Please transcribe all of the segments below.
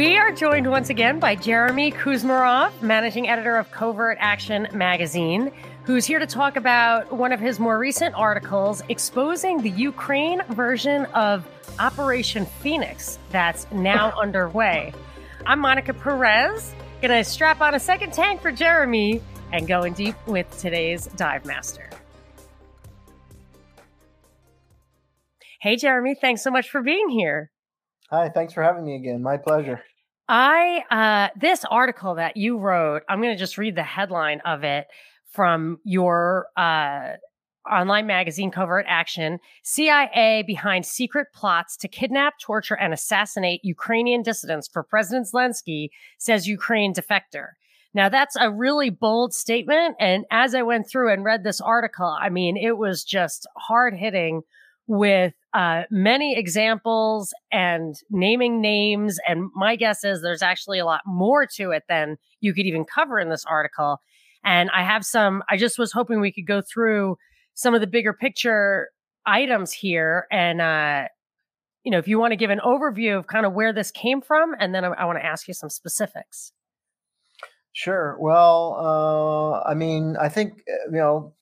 We are joined once again by Jeremy Kuzmarov, managing editor of Covert Action magazine, who's here to talk about one of his more recent articles exposing the Ukraine version of Operation Phoenix that's now underway. I'm Monica Perez, gonna strap on a second tank for Jeremy and go in deep with today's Dive Master. Hey, Jeremy, thanks so much for being here. Hi, thanks for having me again. My pleasure. I uh this article that you wrote, I'm going to just read the headline of it from your uh online magazine Covert Action, CIA behind secret plots to kidnap, torture and assassinate Ukrainian dissidents for President Zelensky says Ukraine defector. Now that's a really bold statement and as I went through and read this article, I mean, it was just hard hitting with uh, many examples and naming names. And my guess is there's actually a lot more to it than you could even cover in this article. And I have some, I just was hoping we could go through some of the bigger picture items here. And, uh, you know, if you want to give an overview of kind of where this came from, and then I, I want to ask you some specifics. Sure. Well, uh, I mean, I think, uh, you know,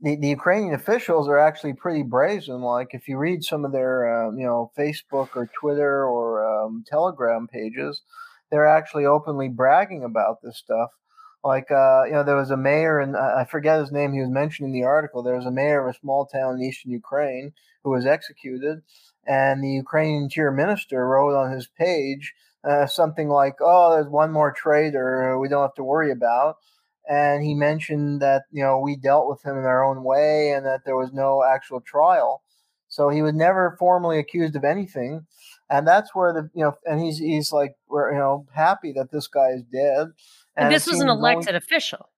the, the Ukrainian officials are actually pretty brazen. Like if you read some of their, um, you know, Facebook or Twitter or um, Telegram pages, they're actually openly bragging about this stuff. Like, uh, you know, there was a mayor, and I forget his name. He was mentioned in the article. There was a mayor of a small town in eastern Ukraine who was executed, and the Ukrainian interior minister wrote on his page uh, something like, "Oh, there's one more traitor we don't have to worry about." And he mentioned that you know we dealt with him in our own way and that there was no actual trial. So he was never formally accused of anything. And that's where the you know and he's he's like we're you know happy that this guy is dead. And, and this was an elected going, official.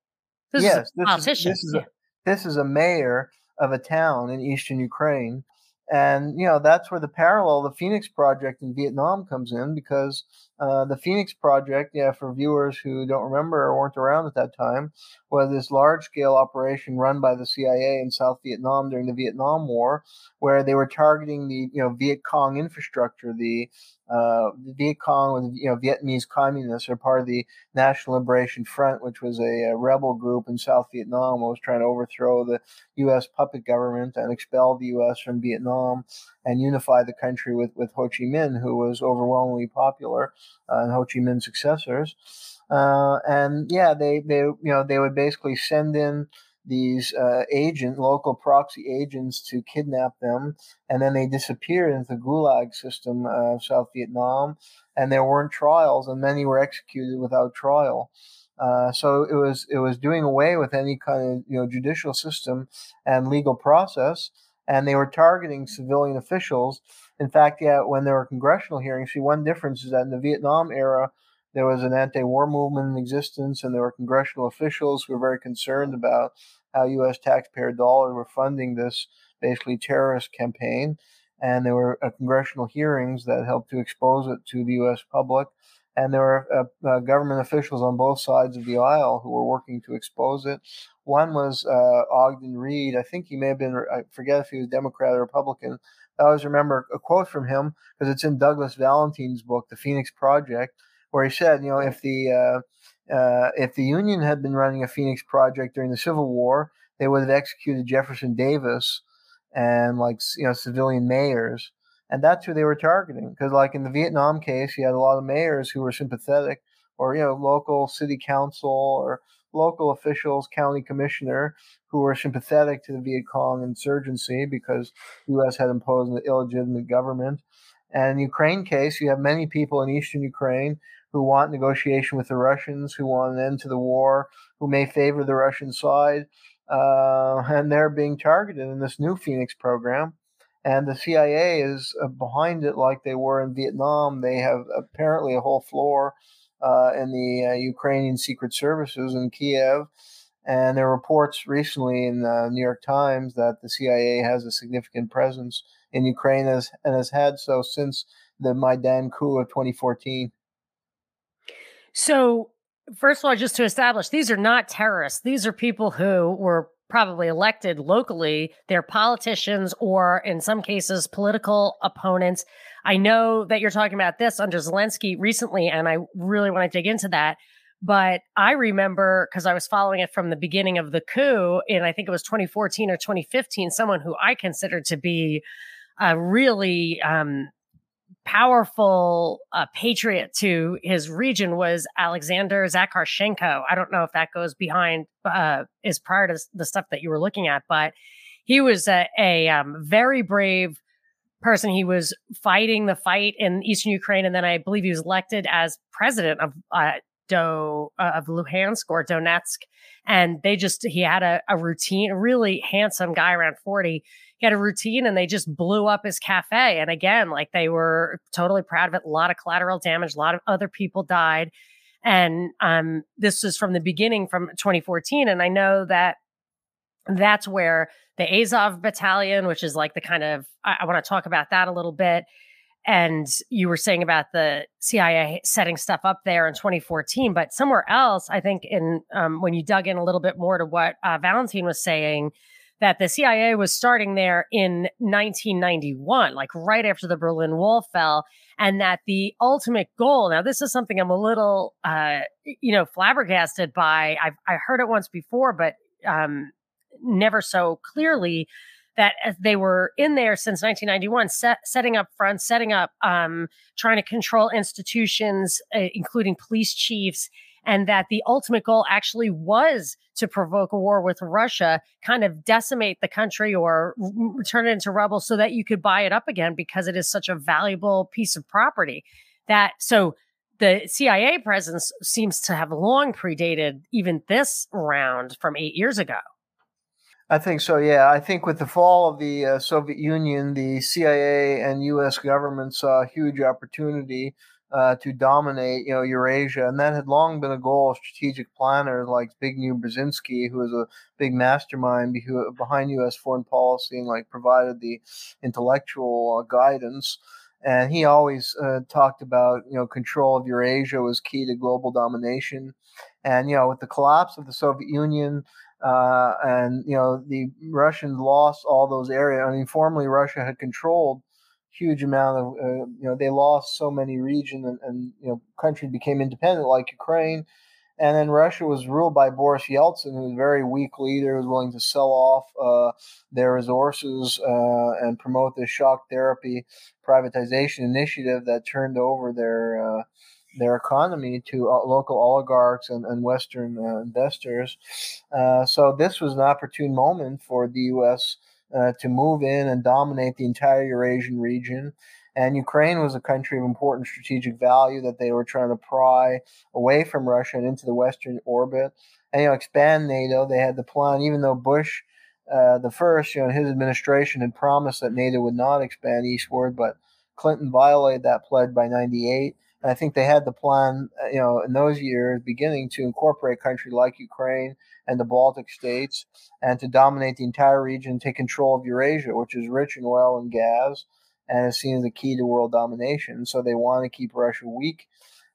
This yes is a politician. This is, this, is a, this is a mayor of a town in eastern ukraine. And you know that's where the parallel the phoenix project in vietnam comes in because uh, the Phoenix Project, yeah, for viewers who don't remember or weren't around at that time, was this large scale operation run by the CIA in South Vietnam during the Vietnam War, where they were targeting the you know Viet Cong infrastructure. The, uh, Viet Cong was you know Vietnamese communists, are part of the National Liberation Front, which was a, a rebel group in South Vietnam, that was trying to overthrow the U.S. puppet government and expel the U.S. from Vietnam and unify the country with, with Ho Chi Minh, who was overwhelmingly popular, uh, and Ho Chi Minh's successors. Uh, and yeah, they, they you know they would basically send in these uh, agent local proxy agents to kidnap them, and then they disappeared into the Gulag system of South Vietnam, and there weren't trials, and many were executed without trial. Uh, so it was it was doing away with any kind of you know judicial system and legal process and they were targeting civilian officials. In fact, yeah, when there were congressional hearings, see, one difference is that in the Vietnam era, there was an anti-war movement in existence, and there were congressional officials who were very concerned about how U.S. taxpayer dollars were funding this basically terrorist campaign. And there were uh, congressional hearings that helped to expose it to the U.S. public. And there were uh, uh, government officials on both sides of the aisle who were working to expose it. One was uh, Ogden Reid. I think he may have been, I forget if he was Democrat or Republican. I always remember a quote from him because it's in Douglas Valentine's book, The Phoenix Project, where he said, you know, if the uh, uh, if the Union had been running a Phoenix Project during the Civil War, they would have executed Jefferson Davis and like you know civilian mayors, and that's who they were targeting. Because like in the Vietnam case, you had a lot of mayors who were sympathetic, or you know local city council or local officials, county commissioner, who were sympathetic to the Viet Cong insurgency because the U.S. had imposed an illegitimate government. And in the Ukraine case, you have many people in eastern Ukraine who want negotiation with the Russians, who want an end to the war, who may favor the Russian side, uh, and they're being targeted in this new Phoenix program. And the CIA is uh, behind it like they were in Vietnam. They have apparently a whole floor uh, in the uh, Ukrainian secret services in Kiev. And there are reports recently in the New York Times that the CIA has a significant presence in Ukraine as, and has had so since the Maidan coup of 2014. So, first of all, just to establish, these are not terrorists. These are people who were probably elected locally, they're politicians or in some cases political opponents. I know that you're talking about this under Zelensky recently, and I really want to dig into that. But I remember because I was following it from the beginning of the coup, and I think it was 2014 or 2015, someone who I considered to be a really um, powerful uh, patriot to his region was Alexander Zakharchenko. I don't know if that goes behind, uh, is prior to the stuff that you were looking at, but he was a, a um, very brave person. He was fighting the fight in eastern Ukraine, and then I believe he was elected as president of uh, Do uh, of Luhansk or Donetsk. And they just he had a, a routine, a really handsome guy around forty. He had a routine, and they just blew up his cafe. And again, like they were totally proud of it. A lot of collateral damage. A lot of other people died. And um, this was from the beginning, from 2014. And I know that that's where the Azov battalion, which is like the kind of, I, I want to talk about that a little bit. And you were saying about the CIA setting stuff up there in 2014, but somewhere else, I think in um, when you dug in a little bit more to what uh, Valentine was saying, that the CIA was starting there in 1991, like right after the Berlin Wall fell, and that the ultimate goal. Now, this is something I'm a little, uh, you know, flabbergasted by. I've I heard it once before, but um, never so clearly that they were in there since 1991, set, setting up fronts, setting up, um, trying to control institutions, uh, including police chiefs, and that the ultimate goal actually was to provoke a war with Russia, kind of decimate the country or turn it into rubble so that you could buy it up again because it is such a valuable piece of property. That so the CIA presence seems to have long predated even this round from eight years ago. I think so. Yeah, I think with the fall of the uh, Soviet Union, the CIA and U.S. government saw a huge opportunity uh, to dominate, you know, Eurasia, and that had long been a goal of strategic planners like Zbigniew Brzezinski, who was a big mastermind behind U.S. foreign policy and like provided the intellectual uh, guidance. And he always uh, talked about, you know, control of Eurasia was key to global domination. And you know, with the collapse of the Soviet Union, uh, and you know the Russians lost all those areas. I mean, formerly Russia had controlled huge amount of uh, you know they lost so many regions and, and you know countries became independent like Ukraine. And then Russia was ruled by Boris Yeltsin, who was a very weak leader, who was willing to sell off uh, their resources uh, and promote this shock therapy privatization initiative that turned over their uh, their economy to uh, local oligarchs and, and Western uh, investors. So this was an opportune moment for the U.S. Uh, to move in and dominate the entire Eurasian region. And Ukraine was a country of important strategic value that they were trying to pry away from Russia and into the Western orbit and you know expand NATO. They had the plan, even though Bush. Uh, the first, you know, his administration had promised that NATO would not expand eastward, but Clinton violated that pledge by 98 and I think they had the plan, uh, you know, in those years, beginning to incorporate countries like Ukraine and the Baltic states, and to dominate the entire region, take control of Eurasia, which is rich in oil and gas, and is seen as a key to world domination. So they want to keep Russia weak,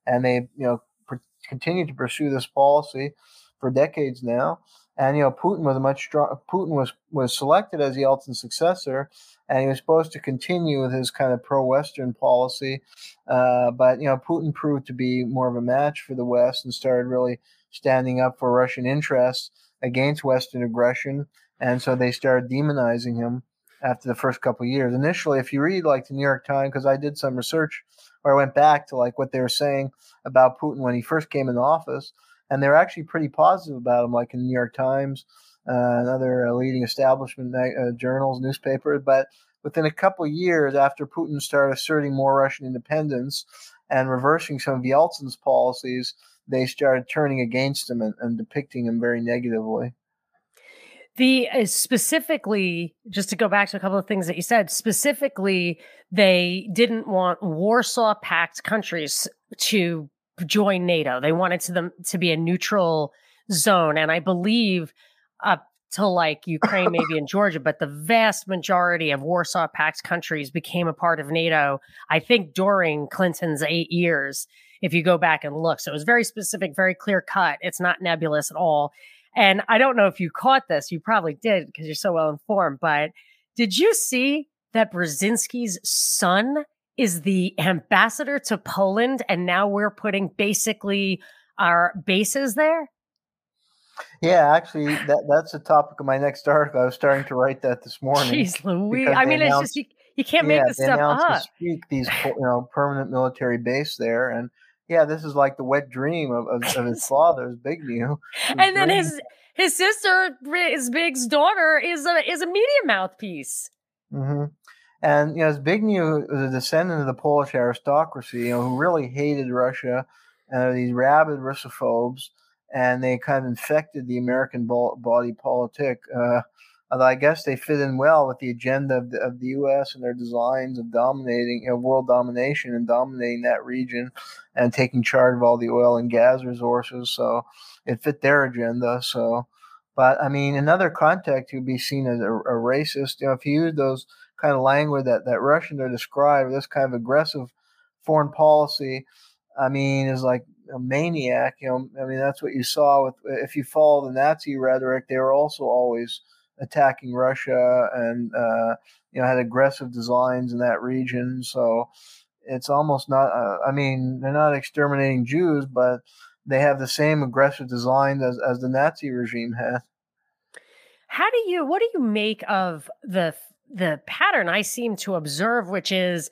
and they, you know, pr- continue to pursue this policy for decades now. And you know, Putin was a much strong. Putin was was selected as Yeltsin's successor, and he was supposed to continue with his kind of pro-Western policy. Uh, but you know, Putin proved to be more of a match for the West and started really standing up for Russian interests against Western aggression, and so they started demonizing him after the first couple years. Initially, if you read like the New York Times, because I did some research where I went back to like what they were saying about Putin when he first came in office and they're actually pretty positive about him, like in the New York Times uh, and other uh, leading establishment uh, journals, newspapers. But within a couple years after Putin started asserting more Russian independence and reversing some of Yeltsin's policies, they started turning against him and, and depicting him very negatively. The uh, specifically, just to go back to a couple of things that you said, specifically, they didn't want Warsaw Pact countries to join NATO. They wanted to them to be a neutral zone, and I believe up to like Ukraine, maybe in Georgia, but the vast majority of Warsaw Pact countries became a part of NATO. I think during Clinton's eight years, if you go back and look, so it was very specific, very clear cut. It's not nebulous at all. And I don't know if you caught this. You probably did because you're so well informed. But did you see that Brzezinski's son is the ambassador to Poland, and now we're putting basically our bases there? Yeah, actually, that that's the topic of my next article. I was starting to write that this morning. Jeez Louise! I mean, it's just you, you can't yeah, make this stuff up. Speak these you know permanent military base there, and yeah, this is like the wet dream of, of, of his father, Zbigniew. And then his his sister, Zbig's daughter, is a is a media mouthpiece. Mm-hmm. And you know, Zbigniew was a descendant of the Polish aristocracy, you know, who really hated Russia, uh, these rabid Russophobes, and they kind of infected the American body politic. Uh, although I guess they fit in well with the agenda of the, of the U.S. and their designs of dominating, you know, world domination and dominating that region, and taking charge of all the oil and gas resources. So it fit their agenda. So, but I mean, in other context, you'd be seen as a, a racist. You know, if you use those kind of language that, that Russians are described, this kind of aggressive foreign policy, I mean, is like a maniac. You know, I mean, that's what you saw with, if you follow the Nazi rhetoric, they were also always attacking Russia and, uh, you know, had aggressive designs in that region. So it's almost not, uh, I mean, they're not exterminating Jews, but they have the same aggressive designs as, as the Nazi regime had. How do you, what do you make of the the pattern I seem to observe, which is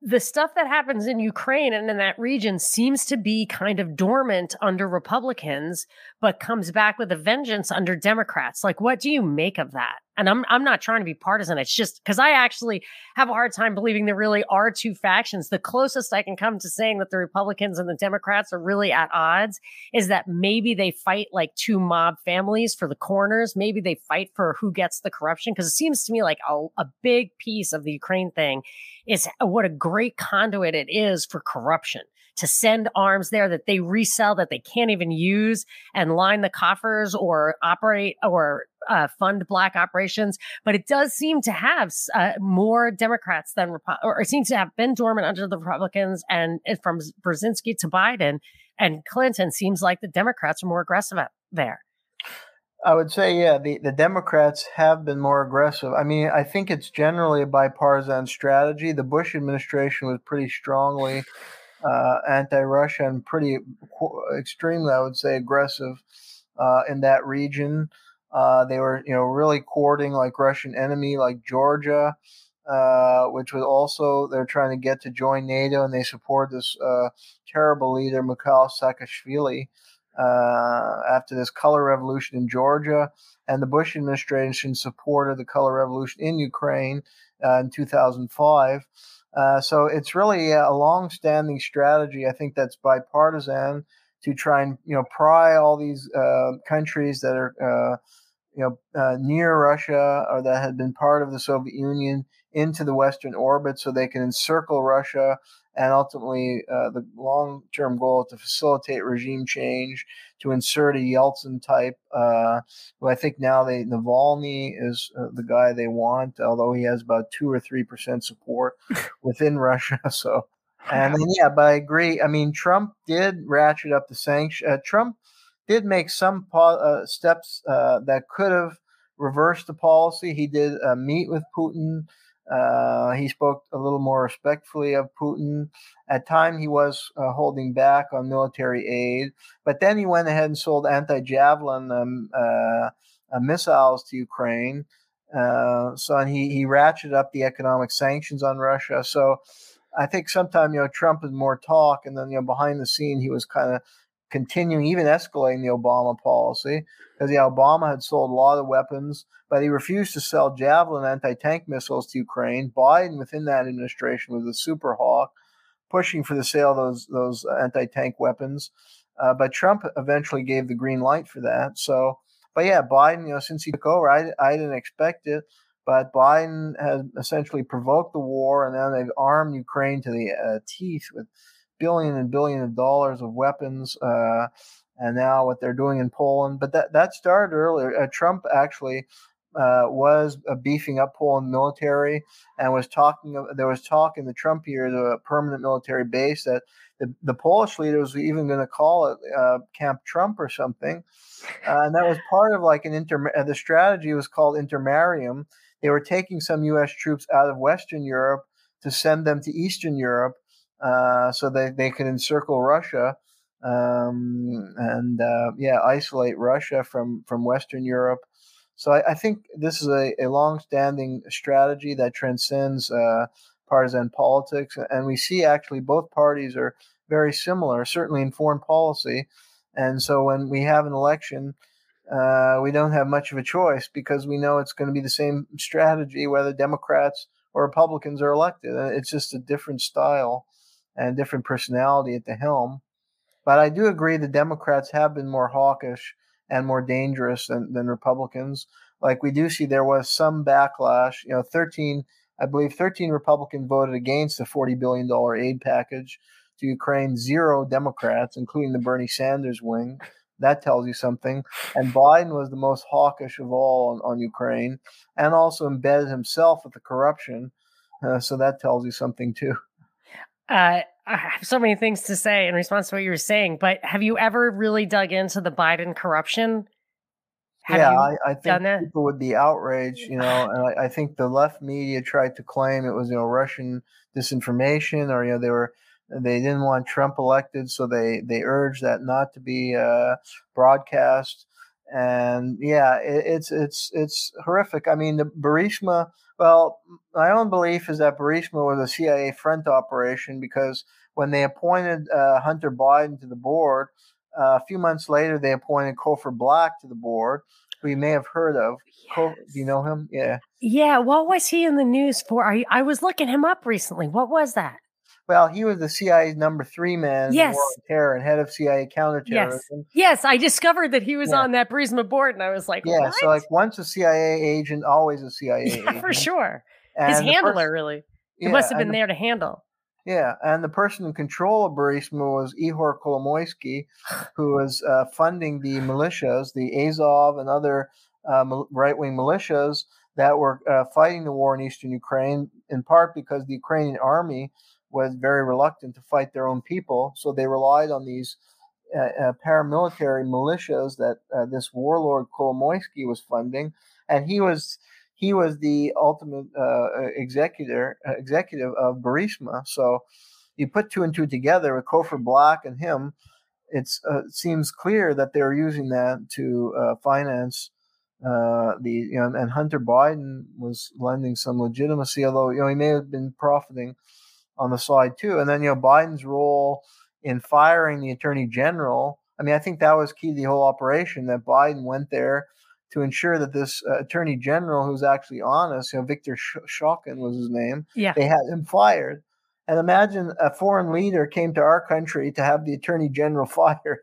the stuff that happens in Ukraine and in that region seems to be kind of dormant under Republicans, but comes back with a vengeance under Democrats. Like, what do you make of that? And I'm I'm not trying to be partisan. It's just because I actually have a hard time believing there really are two factions. The closest I can come to saying that the Republicans and the Democrats are really at odds is that maybe they fight like two mob families for the corners. Maybe they fight for who gets the corruption. Because it seems to me like a, a big piece of the Ukraine thing is what a great conduit it is for corruption to send arms there that they resell that they can't even use and line the coffers or operate or uh, fund black operations. But it does seem to have uh, more Democrats than, or it seems to have been dormant under the Republicans and from Brzezinski to Biden and Clinton seems like the Democrats are more aggressive there. I would say, yeah, the, the Democrats have been more aggressive. I mean, I think it's generally a bipartisan strategy. The Bush administration was pretty strongly uh, anti-Russian, pretty extremely, I would say, aggressive uh, in that region. Uh, they were, you know, really courting like Russian enemy like Georgia, uh, which was also they're trying to get to join NATO, and they support this uh, terrible leader Mikhail Saakashvili. Uh, after this color revolution in Georgia, and the Bush administration supported the color revolution in Ukraine in 2005. Uh, so it's really a long-standing strategy. I think that's bipartisan to try and you know pry all these uh, countries that are uh, you know uh, near Russia or that had been part of the Soviet Union into the Western orbit, so they can encircle Russia and ultimately uh, the long-term goal is to facilitate regime change, to insert a Yeltsin type, uh, who I think now they Navalny is uh, the guy they want, although he has about two or three percent support within Russia. So, and then yeah, but I agree. I mean, Trump did ratchet up the sanction. Uh, Trump did make some po- uh, steps uh, that could have reversed the policy. He did meet with Putin. Uh, he spoke a little more respectfully of Putin. At time, he was uh, holding back on military aid, but then he went ahead and sold anti-javelin um, uh, uh missiles to Ukraine. Uh, so and he he ratcheted up the economic sanctions on Russia. So I think sometimes you know Trump is more talk, and then you know behind the scene he was kind of continuing, even escalating the Obama policy, because yeah, Obama had sold a lot of weapons, but he refused to sell Javelin anti-tank missiles to Ukraine. Biden, within that administration, was a super hawk, pushing for the sale of those those anti-tank weapons. Uh, but Trump eventually gave the green light for that. So, but yeah, Biden, you know, since he took over, I, I didn't expect it. But Biden has essentially provoked the war, and now they've armed Ukraine to the uh, teeth with billion and billion of dollars of weapons, uh, and now what they're doing in Poland. But that that started earlier. Uh, Trump actually uh, was uh, beefing up Poland military and was talking. There was talk in the Trump years of a permanent military base that the, the Polish leaders were even going to call it uh, Camp Trump or something. Uh, and that was part of like an inter. Uh, the strategy was called intermarium. They were taking some U.S. troops out of Western Europe to send them to Eastern Europe uh, so they, they could encircle Russia um, and uh, yeah, isolate Russia from from Western Europe. So I, I think this is a, a long-standing strategy that transcends uh, partisan politics, and we see actually both parties are very similar, certainly in foreign policy. And so when we have an election, uh, we don't have much of a choice because we know it's going to be the same strategy whether Democrats or Republicans are elected. It's just a different style and different personality at the helm. But I do agree the Democrats have been more hawkish and more dangerous than, than Republicans. Like we do see there was some backlash. You know, 13, I believe 13 Republicans voted against the $40 billion aid package to Ukraine, zero Democrats, including the Bernie Sanders wing. That tells you something. And Biden was the most hawkish of all on, on Ukraine and also embedded himself with the corruption. Uh, so that tells you something too. Uh, I have so many things to say in response to what you were saying, but have you ever really dug into the Biden corruption? Have yeah, I, I, think people would be outraged, you know, and I, I, think the left media tried to claim it was, you know, Russian disinformation or, you know, they were, they didn't want Trump elected, so they, they urged that not to be uh, broadcast. And yeah, it, it's, it's, it's horrific. I mean, the Burisma, well, my own belief is that Burisma was a CIA front operation because when they appointed uh, Hunter Biden to the board, uh, a few months later they appointed Cofer Black to the board, who you may have heard of. Yes. do you know him? Yeah. Yeah. What was he in the news for? I, I was looking him up recently. What was that? Well, he was the CIA's number three man yes. terror and head of CIA counterterrorism. Yes. yes, I discovered that he was yeah. on that Burisma board, and I was like, yeah. What? So like once a CIA agent, always a CIA yeah, agent. for sure. And His handler, person, really. He must have been the, there to handle. Yeah, and the person in control of Burisma was Ihor Kolomoisky, who was uh, funding the militias, the Azov and other uh, right-wing militias that were uh, fighting the war in eastern Ukraine, in part because the Ukrainian army was very reluctant to fight their own people, so they relied on these uh, uh, paramilitary militias that uh, this warlord Kolomoisky was funding, and he was he was the ultimate uh, executor executive of Burisma. So you put two and two together with Cofer Black and him, it uh, seems clear that they're using that to uh, finance uh, the you know, and Hunter Biden was lending some legitimacy, although you know he may have been profiting on the slide too. And then you know Biden's role in firing the attorney general. I mean, I think that was key to the whole operation that Biden went there to ensure that this uh, attorney general, who's actually honest, you know, Victor Shokin was his name. Yeah, they had him fired. And imagine a foreign leader came to our country to have the attorney general fired.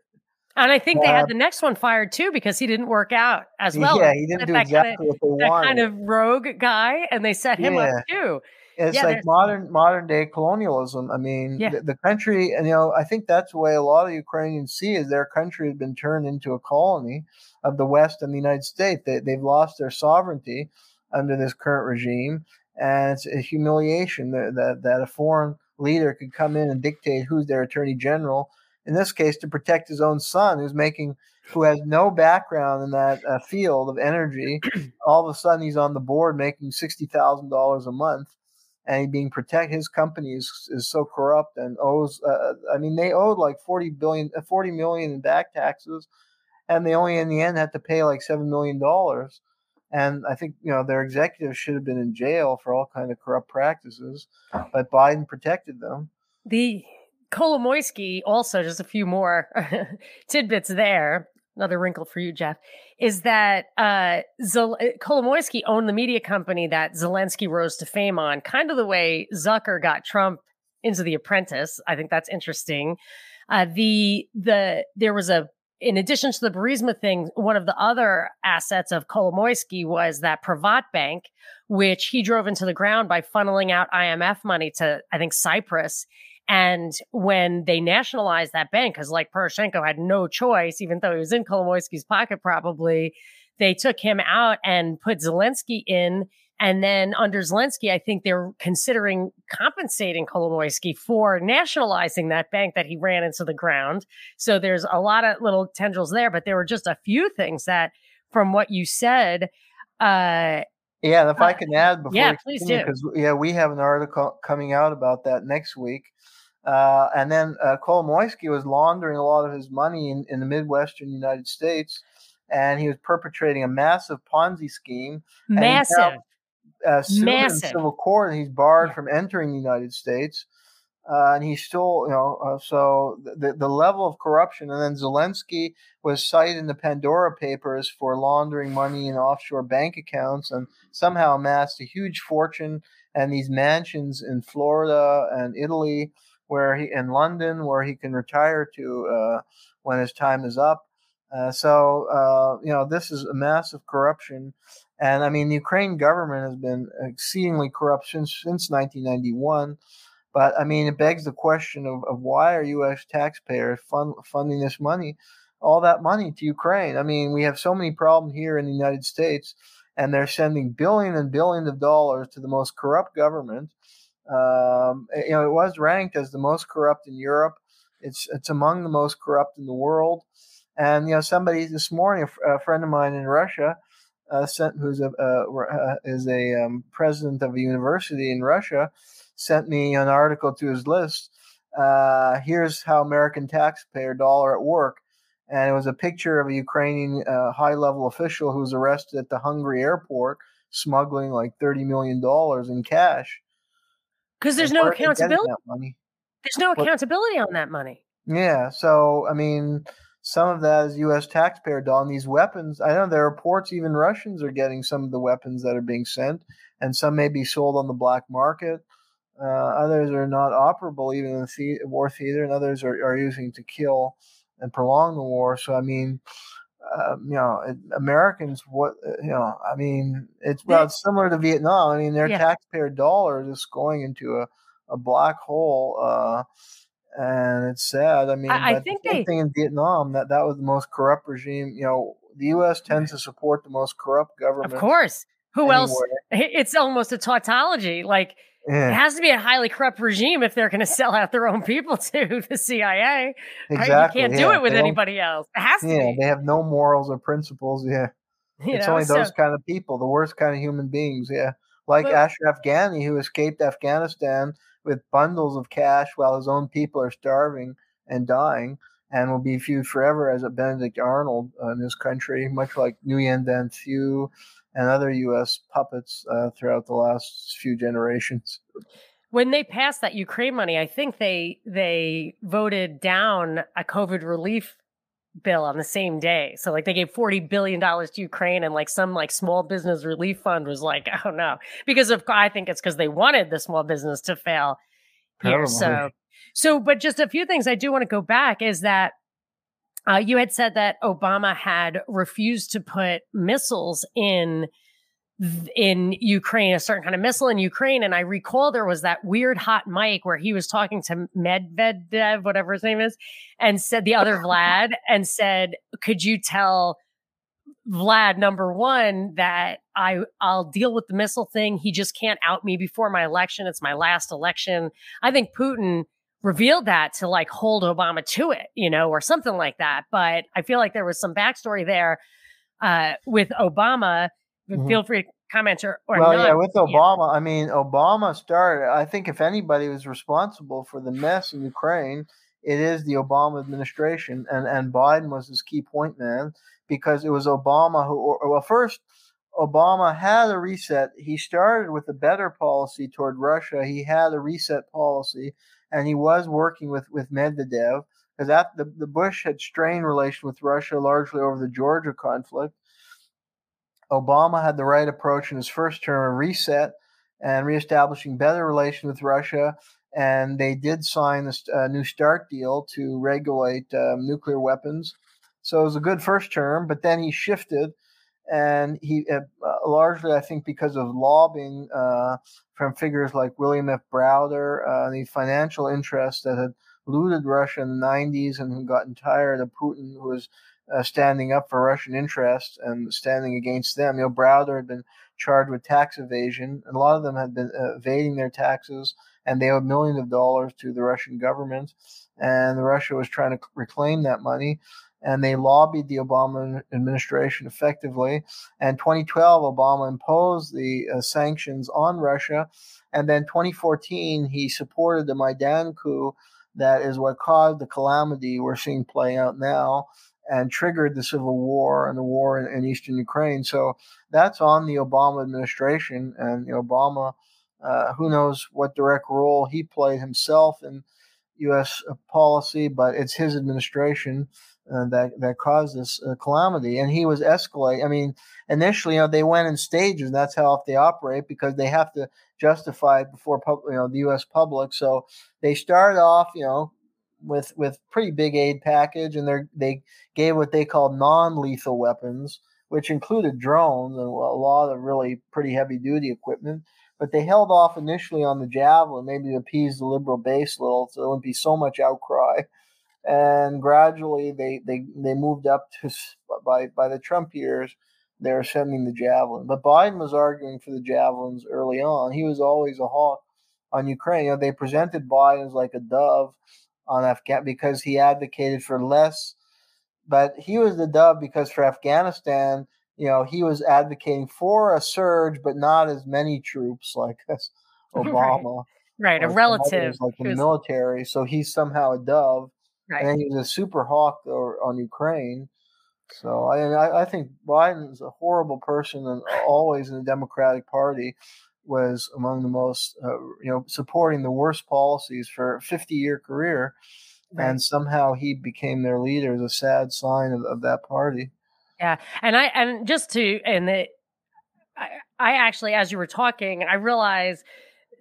And I think they had the next one fired too because he didn't work out as well. Yeah, he didn't do exactly kind of, what they that wanted. kind of rogue guy, and they set him yeah. up too. It's yeah, like modern modern day colonialism. I mean, yeah. the, the, country, and you know, I think that's the way a lot of Ukrainians see is their country has been turned into a colony of the West and the United States. They, they've lost their sovereignty under this current regime, and it's a humiliation that, that that a foreign leader could come in and dictate who's their attorney general. In this case, to protect his own son, who's making who has no background in that uh, field of energy. All of a sudden, he's on the board making sixty thousand dollars a month and being protect his company is, is so corrupt and owes uh, i mean they owed like 40 billion uh, 40 million in back taxes and they only in the end had to pay like 7 million dollars. And i think you know their executives should have been in jail for all kind of corrupt practices but biden protected them. The Kolomoisky also just a few more tidbits there another wrinkle for you, Jeff, is that uh, Zel- uh, Kolomoisky owned the media company that Zelensky rose to fame on, kind of the way Zucker got Trump into The Apprentice. I think that's interesting. Uh, the the there was a in addition to the Burisma thing, one of the other assets of Kolomoisky was that Privat Bank, which he drove into the ground by funneling out IMF money to, I think, Cyprus. And when they nationalized that bank, because like Poroshenko had no choice, even though he was in Kolomoisky's pocket, probably, they took him out and put Zelensky in And then under Zelensky, I think they're considering compensating Kolomoisky for nationalizing that bank that he ran into the ground. So there's a lot of little tendrils there, but there were just a few things that, from what you said, uh, yeah, if uh, I can add before, yeah, please do. Because yeah, we have an article coming out about that next week. Uh, and then uh, Kolomoisky was laundering a lot of his money in, in the Midwestern United States, and he was perpetrating a massive Ponzi scheme. Massive. uh, Massive. civil court, and he's barred yeah. from entering the United States. Uh, and he still, you know, uh, so the the level of corruption, and then Zelensky was cited in the Pandora Papers for laundering money in offshore bank accounts, and somehow amassed a huge fortune and these mansions in Florida and Italy where he in London where he can retire to uh, when his time is up. Uh, so uh, you know this is a massive corruption, and I mean the Ukraine government has been exceedingly corrupt since since 1991. But I mean it begs the question of, of why are U.S. taxpayers fund, funding this money, all that money to Ukraine? I mean we have so many problems here in the United States, and they're sending billions and billions of dollars to the most corrupt government um, you know, it was ranked as the most corrupt in Europe. It's it's among the most corrupt in the world. And you know, somebody this morning, a, friend of mine in Russia, uh, sent who's a uh, is a um, president of a university in Russia, sent me an article to his list. Uh, here's how American taxpayer dollar at work, and it was a picture of a Ukrainian uh, high level official who was arrested at the Hungary airport smuggling like thirty million dollars in cash because there's no accountability. There's no accountability on that money. Yeah. So I mean, some of that is U.S. taxpayer dollar. these weapons, I know there are reports even Russians are getting some of the weapons that are being sent, and some may be sold on the black market. Uh, others are not operable even in the war theater, and others are, are using to kill and prolong the war. So I mean, um, you know, Americans, what uh, you know, I mean, it's well, it's similar to Vietnam. I mean, their yeah. taxpayer dollars is going into a, a black hole, uh, and it's sad. I mean, I, I think the they thing in Vietnam that that was the most corrupt regime. You know, the U.S. tends to support the most corrupt government. Of course, who anywhere. else? It's almost a tautology, like yeah. It has to be a highly corrupt regime if they're going to sell out their own people to the CIA. Exactly. Right? You can't yeah. do it with they anybody else. It has to yeah, be. they have no morals or principles. Yeah. You it's know, only those so, kind of people, the worst kind of human beings. Yeah. Like but, Ashraf Ghani, who escaped Afghanistan with bundles of cash while his own people are starving and dying and will be viewed forever as a Benedict Arnold in his country, much like Nguyen Van Thieu and other U.S. puppets uh, throughout the last few generations. When they passed that Ukraine money, I think they they voted down a COVID relief bill on the same day. So like they gave forty billion dollars to Ukraine, and like some like small business relief fund was like, oh no, because of I think it's because they wanted the small business to fail here. So so, but just a few things I do want to go back is that uh, you had said that Obama had refused to put missiles in in Ukraine, a certain kind of missile in Ukraine. And I recall there was that weird hot mic where he was talking to Medvedev, whatever his name is, and said the other Vlad and said, could you tell Vlad number one that I I'll deal with the missile thing. He just can't out me before my election. It's my last election. I think Putin revealed that to like hold Obama to it, you know, or something like that. But I feel like there was some backstory there uh, with Obama. Mm-hmm. Feel free to comment or, or well, not. yeah, with Obama, yeah. I mean, Obama started. I think if anybody was responsible for the mess in Ukraine, it is the Obama administration, and and Biden was his key point man because it was Obama who. Well, first. Obama had a reset. He started with a better policy toward Russia. He had a reset policy and he was working with with Medvedev because that the, the Bush had strained relation with Russia largely over the Georgia conflict. Obama had the right approach in his first term of reset and reestablishing better relations with Russia. And they did sign this uh, New START deal to regulate um, nuclear weapons. So it was a good first term, but then he shifted and he uh, largely, I think, because of lobbying uh, from figures like William F. Browder, uh, the financial interests that had looted Russia in the 90s and gotten tired of Putin, who was uh, standing up for Russian interests and standing against them. You know, Browder had been charged with tax evasion. A lot of them had been uh, evading their taxes, and they owed millions of dollars to the Russian government. And Russia was trying to reclaim that money, and they lobbied the Obama administration effectively. And 2012, Obama imposed the uh, sanctions on Russia, and then 2014, he supported the Maidan coup. That is what caused the calamity we're seeing play out now and triggered the civil war and the war in, in, eastern Ukraine. So that's on the Obama administration and Obama. Uh, who knows what direct role he played himself in U.S. policy, but it's his administration uh, that that caused this uh, calamity, and he was escalating. I mean, initially, you know, they went in stages. And that's how they operate because they have to justify it before you know the U.S. public. So they started off, you know, with with pretty big aid package, and they they gave what they called non-lethal weapons, which included drones and a lot of really pretty heavy duty equipment. But they held off initially on the javelin, maybe to appease the liberal base a little, so there wouldn't be so much outcry. And gradually, they they they moved up to by by the Trump years. They're sending the javelin, but Biden was arguing for the javelins early on. He was always a hawk on Ukraine. You know, they presented Biden as like a dove on Afghan because he advocated for less. But he was the dove because for Afghanistan, you know, he was advocating for a surge, but not as many troops like Obama. Right, right. a relative. Like the military. So he's somehow a dove. Right. And he was a super hawk on Ukraine. So I, I think Biden's a horrible person and always in the Democratic Party was among the most, uh, you know, supporting the worst policies for a 50 year career. Right. And somehow he became their leader is a sad sign of, of that party. Yeah. And I, and just to, and the, I, I actually, as you were talking, I realized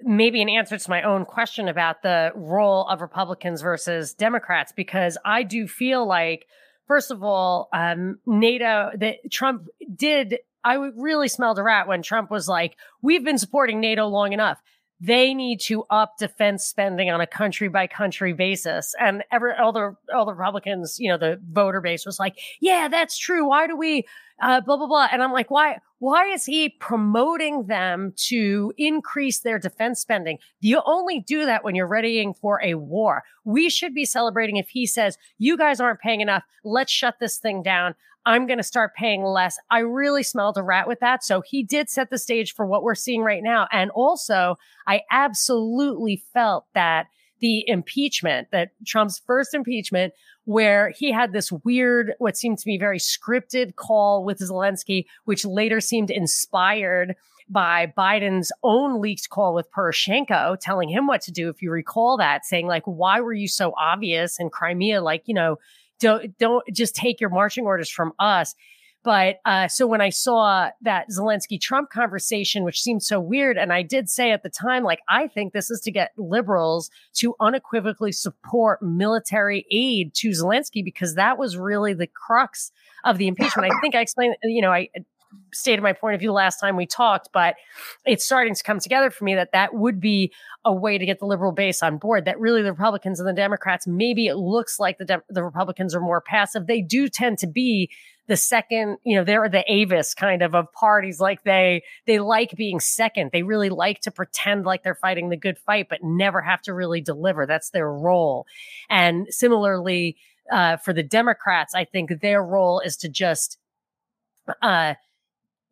maybe an answer to my own question about the role of Republicans versus Democrats, because I do feel like, first of all, um, NATO, that Trump did I really smelled a rat when Trump was like, we've been supporting NATO long enough. They need to up defense spending on a country by country basis. And every, all the, all the Republicans, you know, the voter base was like, yeah, that's true. Why do we, uh, blah, blah, blah. And I'm like, why, why is he promoting them to increase their defense spending? You only do that when you're readying for a war. We should be celebrating if he says, you guys aren't paying enough. Let's shut this thing down. I'm going to start paying less. I really smelled a rat with that. So he did set the stage for what we're seeing right now. And also, I absolutely felt that the impeachment, that Trump's first impeachment, where he had this weird, what seemed to be very scripted call with Zelensky, which later seemed inspired by Biden's own leaked call with Poroshenko, telling him what to do. If you recall that, saying like, why were you so obvious in Crimea? Like, you know, don't don't just take your marching orders from us. But uh, so when I saw that Zelensky Trump conversation, which seemed so weird, and I did say at the time, like, I think this is to get liberals to unequivocally support military aid to Zelensky because that was really the crux of the impeachment. I think I explained, you know, I stated my point of view last time we talked, but it's starting to come together for me that that would be a way to get the liberal base on board. That really the Republicans and the Democrats, maybe it looks like the De- the Republicans are more passive. They do tend to be the second, you know, they're the Avis kind of of parties. Like they they like being second. They really like to pretend like they're fighting the good fight, but never have to really deliver. That's their role. And similarly, uh, for the Democrats, I think their role is to just uh,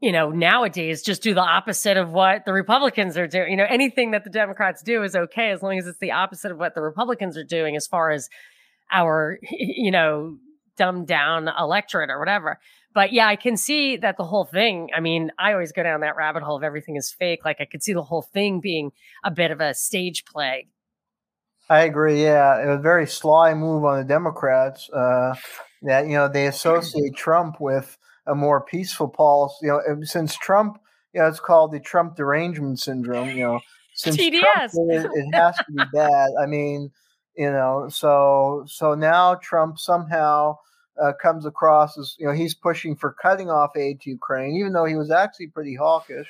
you know, nowadays just do the opposite of what the Republicans are doing. You know, anything that the Democrats do is okay as long as it's the opposite of what the Republicans are doing as far as our, you know, dumbed down electorate or whatever. But yeah, I can see that the whole thing, I mean, I always go down that rabbit hole of everything is fake. Like I could see the whole thing being a bit of a stage play. I agree. Yeah, it was a very sly move on the Democrats. Uh, that you know they associate Trump with a more peaceful policy. You know, since Trump, you know, it's called the Trump derangement syndrome. You know, since TDS. Trump, it, it has to be bad. I mean, you know, so so now Trump somehow uh, comes across as you know he's pushing for cutting off aid to Ukraine, even though he was actually pretty hawkish.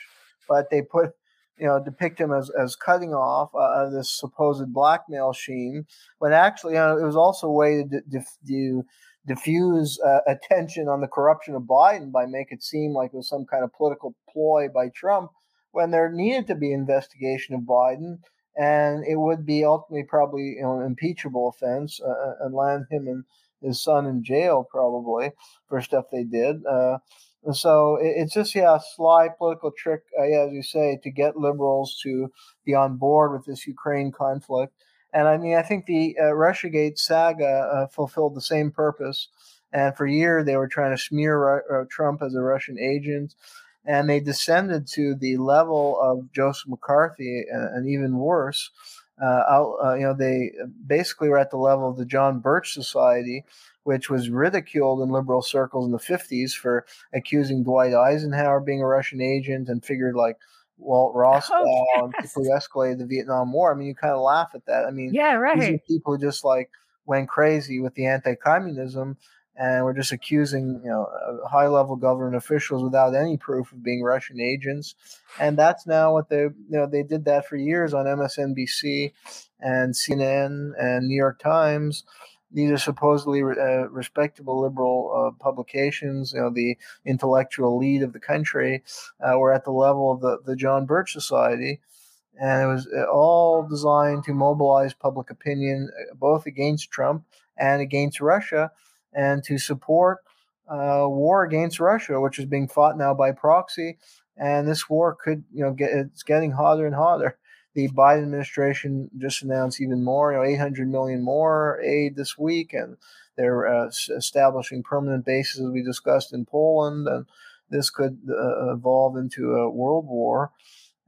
But they put you know depict him as as cutting off uh, this supposed blackmail scheme, when actually you know, it was also a way to, to, to diffuse uh, attention on the corruption of Biden by make it seem like it was some kind of political ploy by Trump when there needed to be investigation of Biden and it would be ultimately probably you know, an impeachable offense uh, uh, and land him and his son in jail probably for stuff they did. Uh, so it, it's just yeah, a sly political trick, uh, yeah, as you say, to get liberals to be on board with this Ukraine conflict. And I mean, I think the uh, RussiaGate saga uh, fulfilled the same purpose. And for a year, they were trying to smear Trump as a Russian agent and they descended to the level of Joseph McCarthy, and, even worse. Uh, out, uh, you know, they basically were at the level of the John Birch Society, which was ridiculed in liberal circles in the 50s for accusing Dwight Eisenhower being a Russian agent and figured like Walt Ross oh, yes. and people who escalated the Vietnam War. I mean, you kind of laugh at that. I mean, yeah, right. These are people who just like went crazy with the anti-communism and we're just accusing you know uh, high level government officials without any proof of being Russian agents, and that's now what they you know they did that for years on MSNBC and CNN and New York Times. These are supposedly uh, respectable liberal uh, publications. You know, the intellectual lead of the country. Uh, we're at the level of the, the John Birch Society, and it was uh, all designed to mobilize public opinion uh, both against Trump and against Russia and to support uh, war against Russia, which is being fought now by proxy. And this war could, you know, get it's getting hotter and hotter. The Biden administration just announced even more, you know, 800 million more aid this week, and they're uh, establishing permanent bases, as we discussed in Poland, and this could uh, evolve into a world war.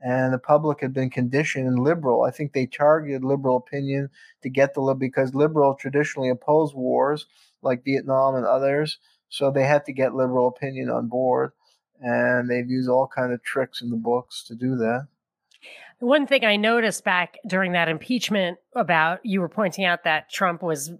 And the public had been conditioned and liberal. I think they targeted liberal opinion to get the because liberal traditionally oppose wars like Vietnam and others. So they had to get liberal opinion on board, and they've used all kind of tricks in the books to do that. One thing I noticed back during that impeachment about you were pointing out that Trump was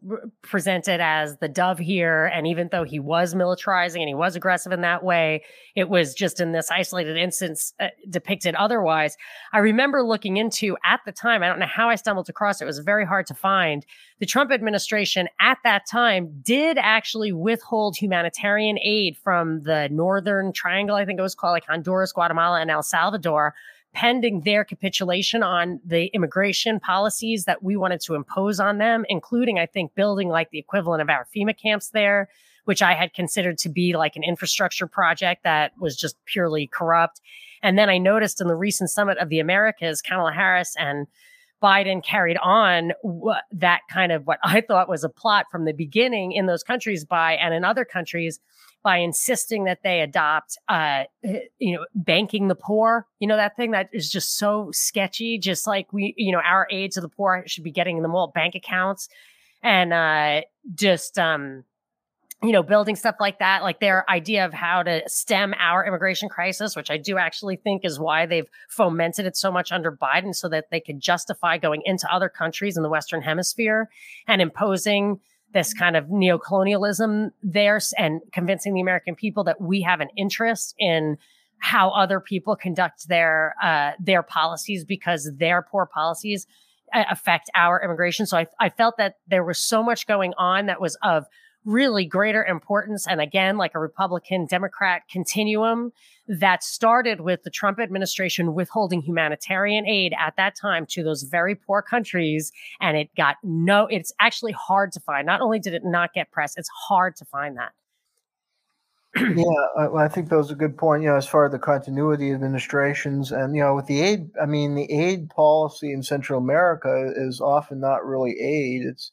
presented as the dove here. And even though he was militarizing and he was aggressive in that way, it was just in this isolated instance uh, depicted otherwise. I remember looking into at the time, I don't know how I stumbled across it, it was very hard to find. The Trump administration at that time did actually withhold humanitarian aid from the Northern Triangle, I think it was called, like Honduras, Guatemala, and El Salvador pending their capitulation on the immigration policies that we wanted to impose on them, including, I think, building like the equivalent of our FEMA camps there, which I had considered to be like an infrastructure project that was just purely corrupt. And then I noticed in the recent summit of the Americas, Kamala Harris and Biden carried on that kind of what I thought was a plot from the beginning in those countries by and in other countries by insisting that they adopt, uh, you know, banking the poor. You know, that thing that is just so sketchy. Just like we, you know, our aid to the poor should be getting them all bank accounts and uh, just, um, you know, building stuff like that, like their idea of how to stem our immigration crisis, which I do actually think is why they've fomented it so much under Biden so that they could justify going into other countries in the Western hemisphere and imposing this kind of neocolonialism there and convincing the American people that we have an interest in how other people conduct their uh, their policies because their poor policies uh, affect our immigration. So I, I felt that there was so much going on that was of really greater importance. And again, like a Republican Democrat continuum that started with the Trump administration withholding humanitarian aid at that time to those very poor countries. And it got no, it's actually hard to find. Not only did it not get press, it's hard to find that. yeah, I, think that was a good point. You know, as far as the continuity administrations, and you know, with the aid, I mean, the aid policy in Central America is often not really aid. It's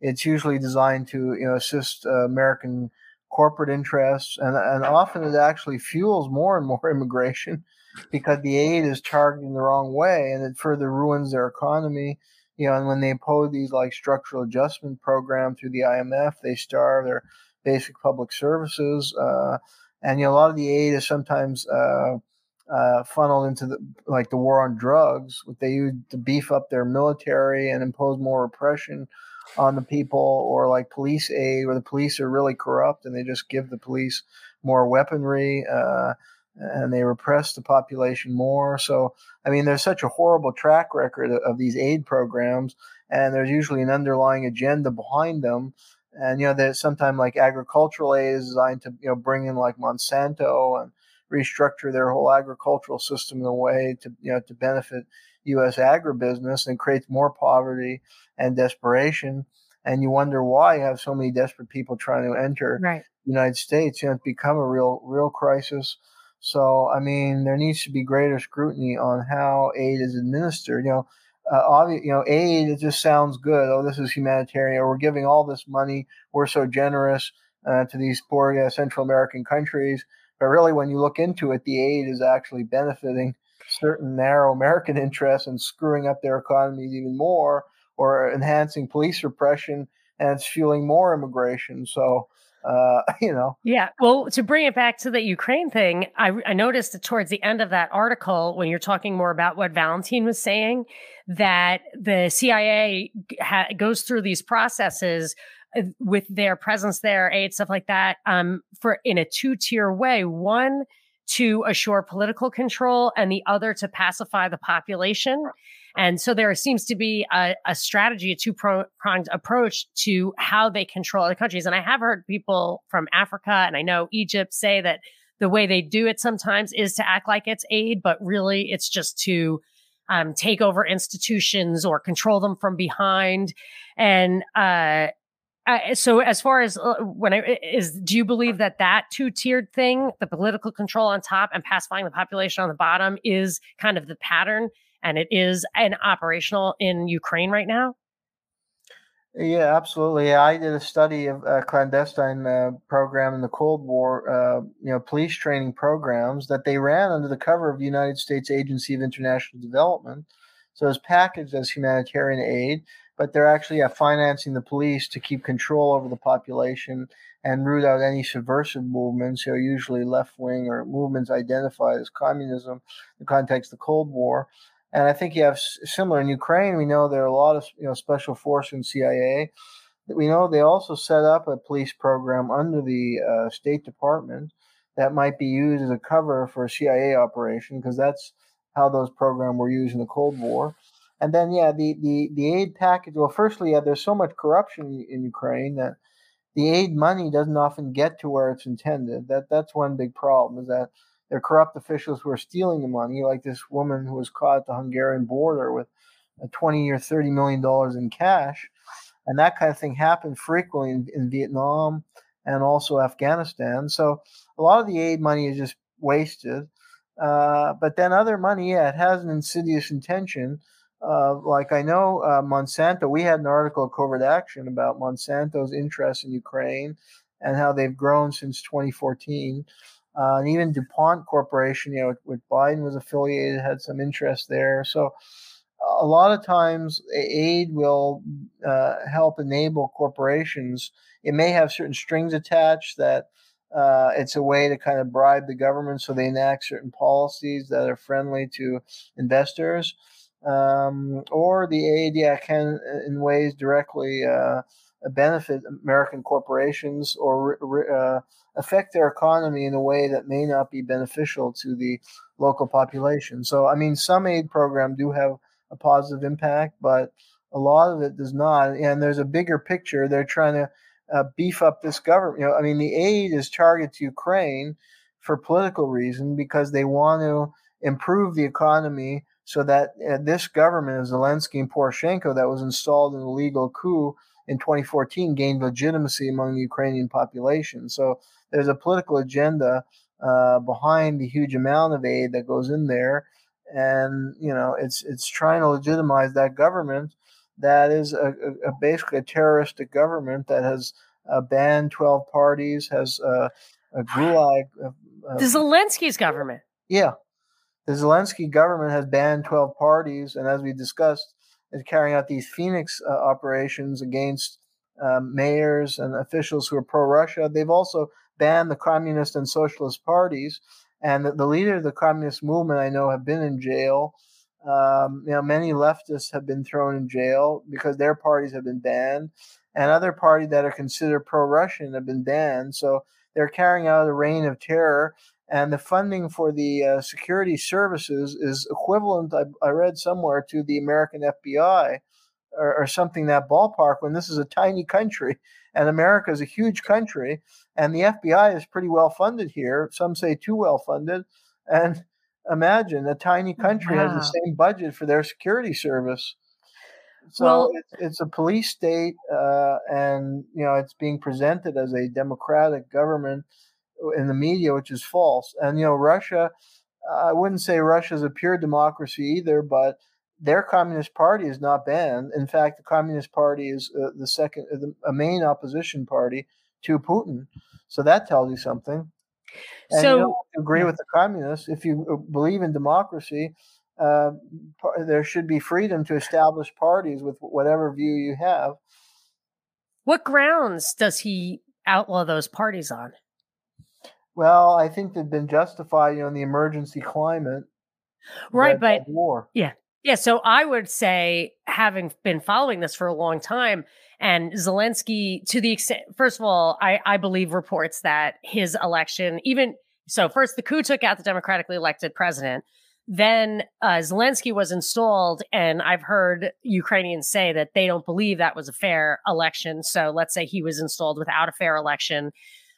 it's usually designed to you know assist uh, American corporate interests, and and often it actually fuels more and more immigration because the aid is targeting the wrong way, and it further ruins their economy. You know, and when they impose these like structural adjustment program through the IMF, they starve their basic public services, uh, and you know a lot of the aid is sometimes. Uh, uh, funneled into the like the war on drugs, what they use to beef up their military and impose more repression on the people or like police aid where the police are really corrupt and they just give the police more weaponry uh, and they repress the population more. So, I mean, there's such a horrible track record of, of these aid programs, and there's usually an underlying agenda behind them. And you know, there's sometimes like agricultural aid is designed to you know bring in like Monsanto and restructure their whole agricultural system in a way to you know to benefit U.S. agribusiness and creates more poverty and desperation. And you wonder why you have so many desperate people trying to enter right. the United States. You know, it's become a real real crisis. So, I mean, there needs to be greater scrutiny on how aid is administered. You know, uh, obvi- you know, aid it just sounds good. Oh, this is humanitarian. Or we're giving all this money. We're so generous uh, to these poor Central American countries. But really, when you look into it, the aid is actually benefiting certain narrow American interests and screwing up their economies even more, or enhancing police repression, and it's fueling more immigration. So uh, you know. Yeah. Well, to bring it back to the Ukraine thing, I, I noticed that towards the end of that article, when you're talking more about what Valentine was saying, that the CIA ha- goes through these processes uh, with their presence there, aid, stuff like that, um, for in a two tier way. One, to assure political control and the other to pacify the population. And so there seems to be a, a strategy, a two pronged approach to how they control other countries. And I have heard people from Africa and I know Egypt say that the way they do it sometimes is to act like it's aid, but really it's just to um, take over institutions or control them from behind. And uh, uh, so as far as uh, when I is, do you believe that that two tiered thing, the political control on top and pacifying the population on the bottom, is kind of the pattern, and it is an operational in Ukraine right now? Yeah, absolutely. I did a study of a clandestine uh, program in the Cold War, uh, you know, police training programs that they ran under the cover of the United States Agency of International Development. So it's packaged as humanitarian aid, but they're actually uh, financing the police to keep control over the population and root out any subversive movements, you know, usually left wing or movements identified as communism in the context of the Cold War. And I think you have similar in Ukraine. We know there are a lot of you know special force and CIA. We know they also set up a police program under the uh, State Department that might be used as a cover for a CIA operation because that's how those programs were used in the Cold War. And then, yeah, the, the, the aid package. Well, firstly, yeah, there's so much corruption in Ukraine that the aid money doesn't often get to where it's intended. That that's one big problem. Is that there are corrupt officials who are stealing the money, like this woman who was caught at the Hungarian border with 20 or 30 million dollars in cash, and that kind of thing happened frequently in, in Vietnam and also Afghanistan. So a lot of the aid money is just wasted. Uh, but then other money, yeah, it has an insidious intention uh, like I know uh, Monsanto, we had an article at Covert Action about Monsanto's interest in Ukraine and how they've grown since 2014. Uh, and even DuPont Corporation, you know, with Biden was affiliated, had some interest there. So a lot of times aid will uh, help enable corporations. It may have certain strings attached that uh, it's a way to kind of bribe the government so they enact certain policies that are friendly to investors um, or the aid can, uh, in ways, directly uh, benefit American corporations or uh, affect their economy in a way that may not be beneficial to the local population. So, I mean, some aid programs do have a positive impact, but a lot of it does not. And there's a bigger picture. They're trying to uh, beef up this government. You know, I mean, the aid is targeted to Ukraine for political reason because they want to improve the economy so that uh, this government of Zelensky and Poroshenko that was installed in a legal coup in 2014 gained legitimacy among the Ukrainian population. So there's a political agenda uh, behind the huge amount of aid that goes in there, and you know it's it's trying to legitimize that government that is a, a, a basically a terroristic government that has uh, banned 12 parties, has uh, a gulag. Uh, the Zelensky's government. Yeah, the Zelensky government has banned 12 parties, and as we discussed, is carrying out these Phoenix uh, operations against um, mayors and officials who are pro Russia. They've also banned the communist and socialist parties, and the, the leader of the communist movement I know have been in jail. Um, you know, many leftists have been thrown in jail because their parties have been banned, and other parties that are considered pro-Russian have been banned. So they're carrying out a reign of terror and the funding for the uh, security services is equivalent, I, I, read somewhere, to the American FBI or, or something that ballpark when this is a tiny country and America is a huge country and the FBI is pretty well funded here. Some say too well funded. And imagine a tiny country wow. has the same budget for their security service. So well, it's, it's, a police state, uh, and you know it's being presented as a democratic government in the media, which is false. And you know Russia, I wouldn't say Russia is a pure democracy either, but their communist party is not banned. In fact, the communist party is uh, the second, uh, the, a main opposition party to Putin. So that tells you something. And so, you agree with the communists. If you uh, believe in democracy, uh, there should be freedom to establish parties with whatever view you have. What grounds does he outlaw those parties on? Well, I think they've been justified, you know, in the emergency climate. Right, but war. Yeah. Yeah. So I would say, having been following this for a long time, and Zelensky, to the extent, first of all, I, I believe reports that his election, even so, first the coup took out the democratically elected president. Then uh, Zelensky was installed, and I've heard Ukrainians say that they don't believe that was a fair election. So let's say he was installed without a fair election.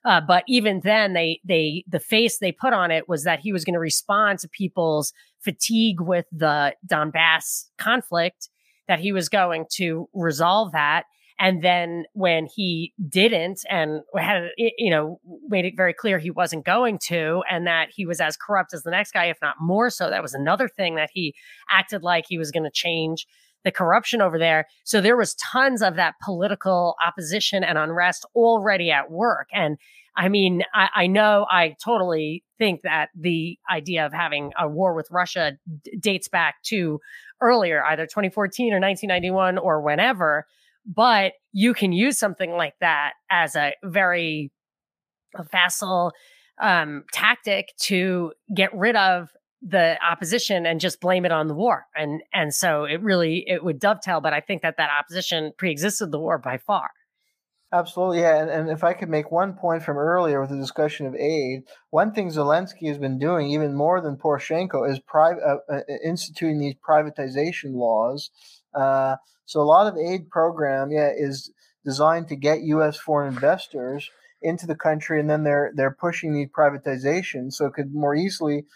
Uh, but even then, they they the face they put on it was that he was going to respond to people's fatigue with the Donbass conflict, that he was going to resolve that. And then when he didn't and had, you know, made it very clear he wasn't going to, and that he was as corrupt as the next guy, if not more so, that was another thing that he acted like he was going to change the corruption over there. So there was tons of that political opposition and unrest already at work. And I mean, I, I, know I totally think that the idea of having a war with Russia d- dates back to earlier, either 2014 or 1991 or whenever. But you can use something like that as a very facile um, tactic to get rid of the opposition and just blame it on the war and and so it really it would dovetail but i think that that opposition preexisted the war by far Absolutely, yeah. And, and if I could make one point from earlier with the discussion of aid, one thing Zelensky has been doing, even more than Poroshenko, is pri- uh, uh, instituting these privatization laws. Uh, so a lot of aid program, yeah, is designed to get U.S. foreign investors into the country, and then they're they're pushing these privatizations so it could more easily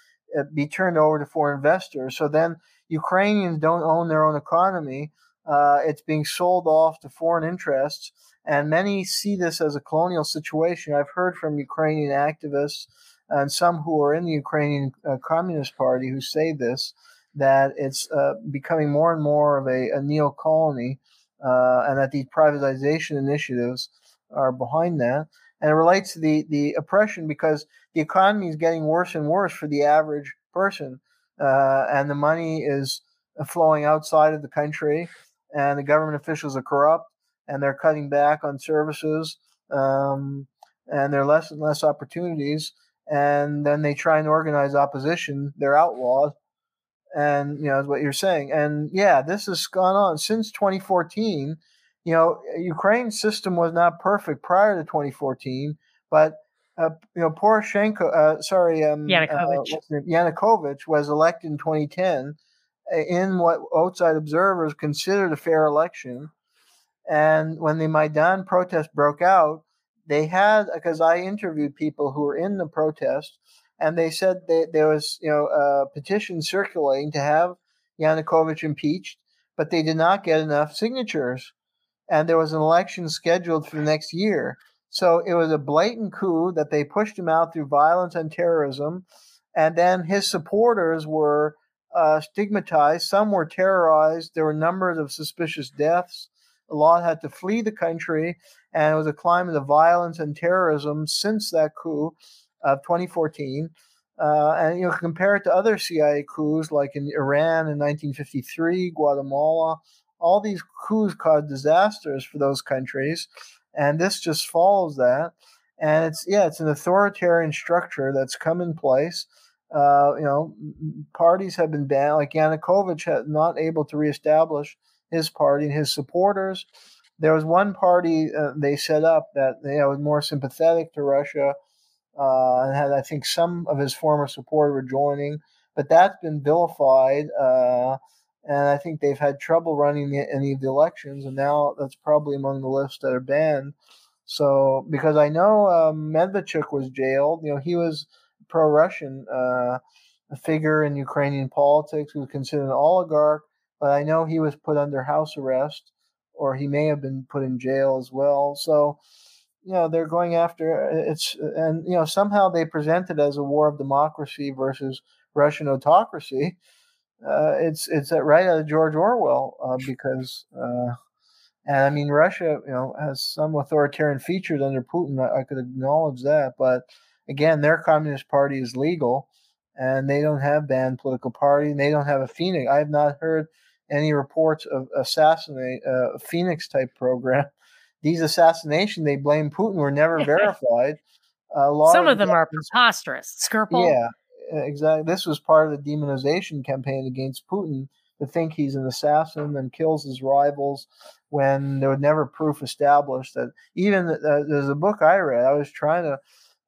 be turned over to foreign investors. So then Ukrainians don't own their own economy. Uh, it's being sold off to foreign interests and many see this as a colonial situation. I've heard from Ukrainian activists and some who are in the Ukrainian uh, Communist Party who say this that it's uh, becoming more and more of a, a neo colony, uh, and that these privatization initiatives are behind that. And it relates to the, the oppression because the economy is getting worse and worse for the average person, uh, and the money is flowing outside of the country, and the government officials are corrupt and they're cutting back on services um, and there are less and less opportunities. And then they try and organize opposition they're outlawed. And you know is what you're saying. And yeah this has gone on since 2014 you know ukraine's system was not perfect prior to 2014 but uh, you know poroshenko uh, sorry um, yanukovych. Uh, yanukovych was elected in 2010 uh, in what outside observers considered a fair election. And when the Maidan protest broke out, they had because I interviewed people who were in the protest, and they said that there was you know a petition circulating to have Yanukovych impeached, but they did not get enough signatures, and there was an election scheduled for the next year. So it was a blatant coup that they pushed him out through violence and terrorism, and then his supporters were uh, stigmatized. Some were terrorized. There were numbers of suspicious deaths. A lot had to flee the country, and it was a climate of violence and terrorism since that coup of 2014. Uh, and you know, compare it to other CIA coups like in Iran in 1953, Guatemala. All these coups caused disasters for those countries, and this just follows that. And it's yeah, it's an authoritarian structure that's come in place. Uh, you know, parties have been banned, like Yanukovych had not able to reestablish his party and his supporters. There was one party uh, they set up that you know, was more sympathetic to Russia uh, and had, I think, some of his former supporters were joining, but that's been vilified. Uh, and I think they've had trouble running the, any of the elections, and now that's probably among the lists that are banned. So, because I know um, Medvedchuk was jailed, you know, he was pro-Russian uh, figure in Ukrainian politics, who was considered an oligarch, but I know he was put under house arrest, or he may have been put in jail as well. So, you know, they're going after it's, and you know, somehow they present it as a war of democracy versus Russian autocracy uh, it's it's right out of George Orwell uh, because uh, and I mean Russia you know has some authoritarian features under Putin I, I, could acknowledge that but again their communist party is legal and they don't have banned political party and they don't have a phoenix I have not heard any reports of assassinate uh, phoenix type program these assassination they blame Putin were never verified. Some of them are preposterous. Skripal. Yeah, exactly. This was part of the demonization campaign against Putin to think he's an assassin and kills his rivals when there was never proof established that even uh, there's a book I read. I was trying to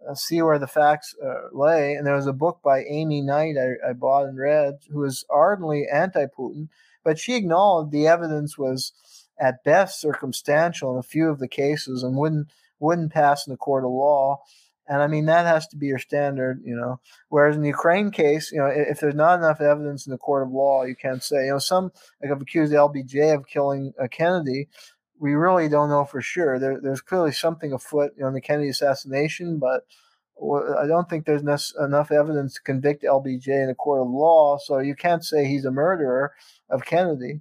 uh, see where the facts uh, lay, and there was a book by Amy Knight I, I bought and read, who was ardently anti-Putin, but she acknowledged the evidence was at best circumstantial in a few of the cases and wouldn't wouldn't pass in the court of law. And I mean, that has to be your standard, you know. Whereas in the Ukraine case, you know, if there's not enough evidence in the court of law, you can't say, you know, some like have accused LBJ of killing uh, Kennedy. We really don't know for sure. There, there's clearly something afoot you know, in the Kennedy assassination, but I don't think there's ne- enough evidence to convict LBJ in a court of law. So you can't say he's a murderer of Kennedy.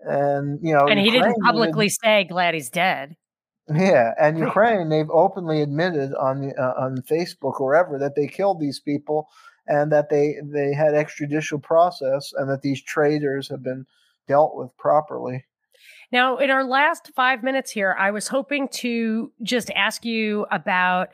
And you know, and he Ukraine, didn't publicly say glad he's dead. Yeah, and Ukraine, they've openly admitted on uh, on Facebook or wherever that they killed these people and that they they had extrajudicial process and that these traitors have been dealt with properly. Now, in our last five minutes here, I was hoping to just ask you about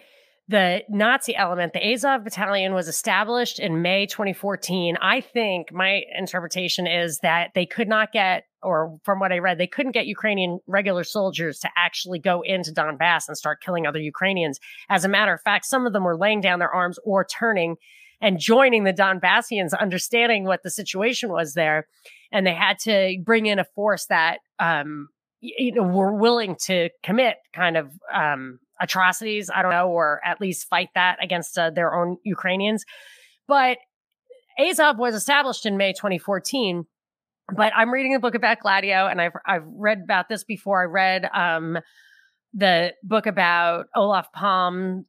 the Nazi element, the Azov battalion was established in May 2014. I think my interpretation is that they could not get, or from what I read, they couldn't get Ukrainian regular soldiers to actually go into Donbass and start killing other Ukrainians. As a matter of fact, some of them were laying down their arms or turning and joining the Donbassians, understanding what the situation was there. And they had to bring in a force that, um, you know, were willing to commit kind of, um, atrocities, I don't know, or at least fight that against uh, their own Ukrainians. But Azov was established in May 2014. But I'm reading a book about Gladio, and I've I've read about this before. I read um, the book about Olaf Palme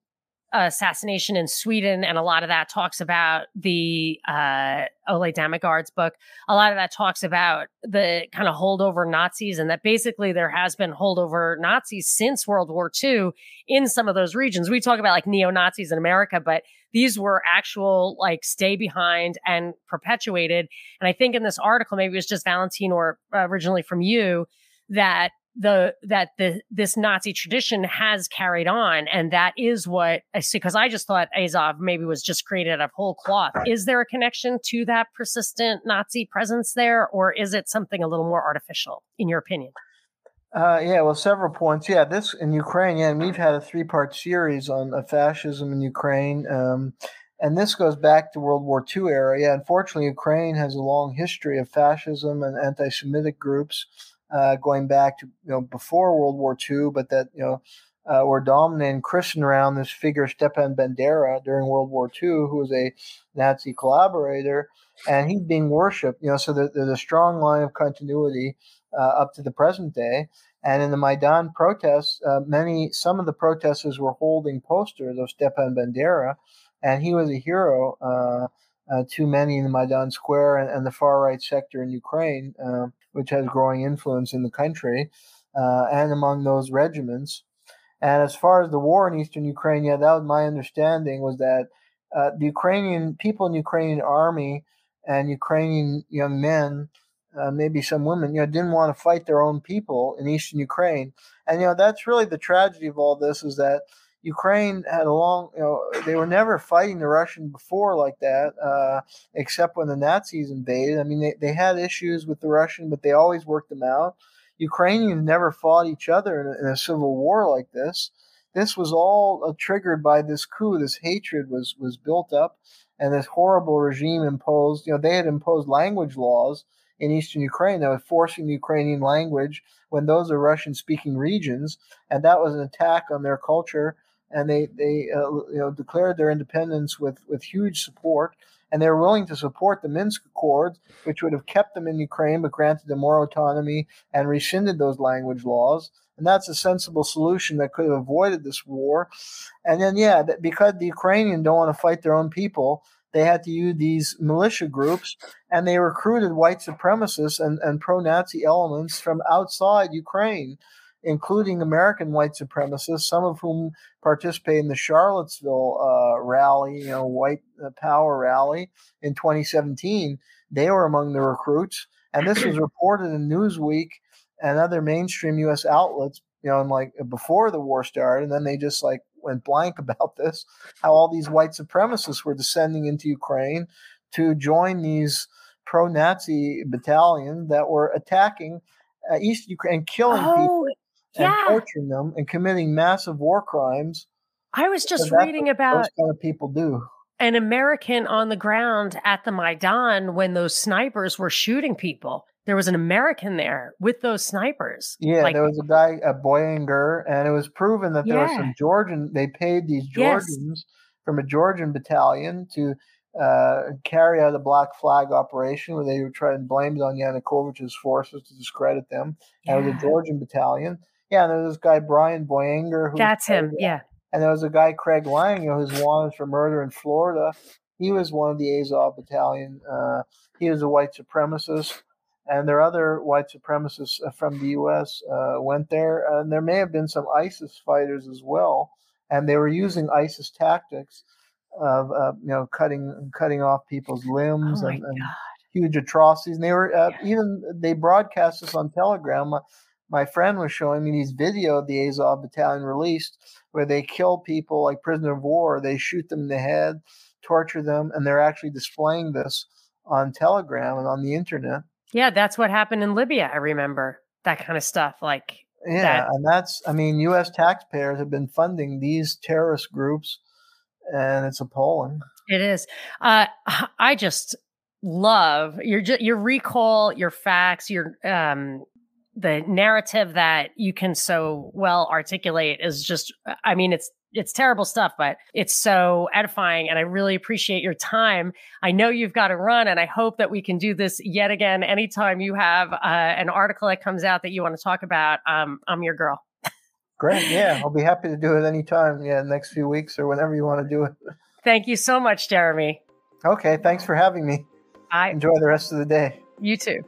assassination in Sweden, and a lot of that talks about the uh, Ole Dammegård's book. A lot of that talks about the kind of holdover Nazis, and that basically there has been holdover Nazis since World War II in some of those regions. We talk about like neo Nazis in America, but these were actual like stay behind and perpetuated. And I think in this article, maybe it was just Valentine or uh, originally from you that the that the this Nazi tradition has carried on, and that is what I see. Because I just thought Azov maybe was just created out of whole cloth. Is there a connection to that persistent Nazi presence there, or is it something a little more artificial, in your opinion? Uh, yeah, well, several points. Yeah, this in Ukraine, yeah, and we've had a three-part series on uh, fascism in Ukraine, um, and this goes back to World War II era. Yeah, unfortunately, Ukraine has a long history of fascism and anti-Semitic groups uh, going back to you know before World War II, but that you know uh, were dominant and christened around this figure Stepan Bandera during World War II, who was a Nazi collaborator, and he's being worshipped. You know, so there, there's a strong line of continuity uh, up to the present day. And in the Maidan protests, uh, many some of the protesters were holding posters of Stepan Bandera, and he was a hero uh, uh, to many in the Maidan Square and, and the far right sector in Ukraine. Um, which has growing influence in the country uh, and among those regiments. And as far as the war in eastern Ukraine, yeah, that was my understanding was that uh, the Ukrainian people in the Ukrainian army and Ukrainian young men, uh, maybe some women, you know, didn't want to fight their own people in eastern Ukraine. And you know, that's really the tragedy of all this is that Ukraine had a long, you know, they were never fighting the Russian before like that, uh, except when the Nazis invaded. I mean, they, they had issues with the Russian, but they always worked them out. Ukrainians never fought each other in a, in a civil war like this. This was all uh, triggered by this coup. This hatred was was built up, and this horrible regime imposed. You know, they had imposed language laws in eastern Ukraine that was forcing the Ukrainian language when those are Russian speaking regions, and that was an attack on their culture. And they they uh, you know declared their independence with with huge support, and they were willing to support the Minsk Accords, which would have kept them in Ukraine but granted them more autonomy and rescinded those language laws. And that's a sensible solution that could have avoided this war. And then, yeah, because the Ukrainians don't want to fight their own people, they had to use these militia groups and they recruited white supremacists and, and pro Nazi elements from outside Ukraine, including American white supremacists, some of whom participated in the Charlottesville uh, rally, you know, white uh, power rally in 2017. They were among the recruits. And this was reported in Newsweek and other mainstream U.S. outlets, you know, and like before the war started, and then they just like went blank about this. How all these white supremacists were descending into Ukraine to join these pro-Nazi battalions that were attacking uh, East Ukraine, and killing oh, people yeah. and torturing them and committing massive war crimes. I was just reading about those kind of people do an American on the ground at the Maidan when those snipers were shooting people there was an American there with those snipers. Yeah, like, there was a guy, a Boyenger, and it was proven that there yeah. were some Georgian. They paid these Georgians yes. from a Georgian battalion to uh, carry out a black flag operation where they were trying to blame it on Yanukovych's forces to discredit them. Yeah. And it was a Georgian battalion. Yeah, and there was this guy Brian Boyenger. That's him. Yeah. And there was a guy Craig Lang, you know, who's wanted for murder in Florida. He was one of the Azov battalion. Uh, he was a white supremacist and there are other white supremacists uh, from the U.S. Uh, went there, and there may have been some ISIS fighters as well, and they were using ISIS tactics of uh, you know cutting cutting off people's limbs oh and, and, huge atrocities. And they were uh, yeah. even they broadcast this on Telegram. My, friend was showing me these video the Azov Battalion released where they kill people like prisoner of war. They shoot them in the head, torture them, and they're actually displaying this on Telegram and on the internet. Yeah, that's what happened in Libya. I remember that kind of stuff. Like, yeah, that. and that's, I mean, U.S. taxpayers have been funding these terrorist groups, and it's appalling. It is. Uh, I just love your your recall, your facts, your um, the narrative that you can so well articulate is just. I mean, it's it's terrible stuff, but it's so edifying. And I really appreciate your time. I know you've got to run, and I hope that we can do this yet again anytime you have uh, an article that comes out that you want to talk about. Um, I'm your girl. Great. Yeah, I'll be happy to do it anytime. Yeah, next few weeks or whenever you want to do it. Thank you so much, Jeremy. Okay. Thanks for having me. I enjoy the rest of the day. You too.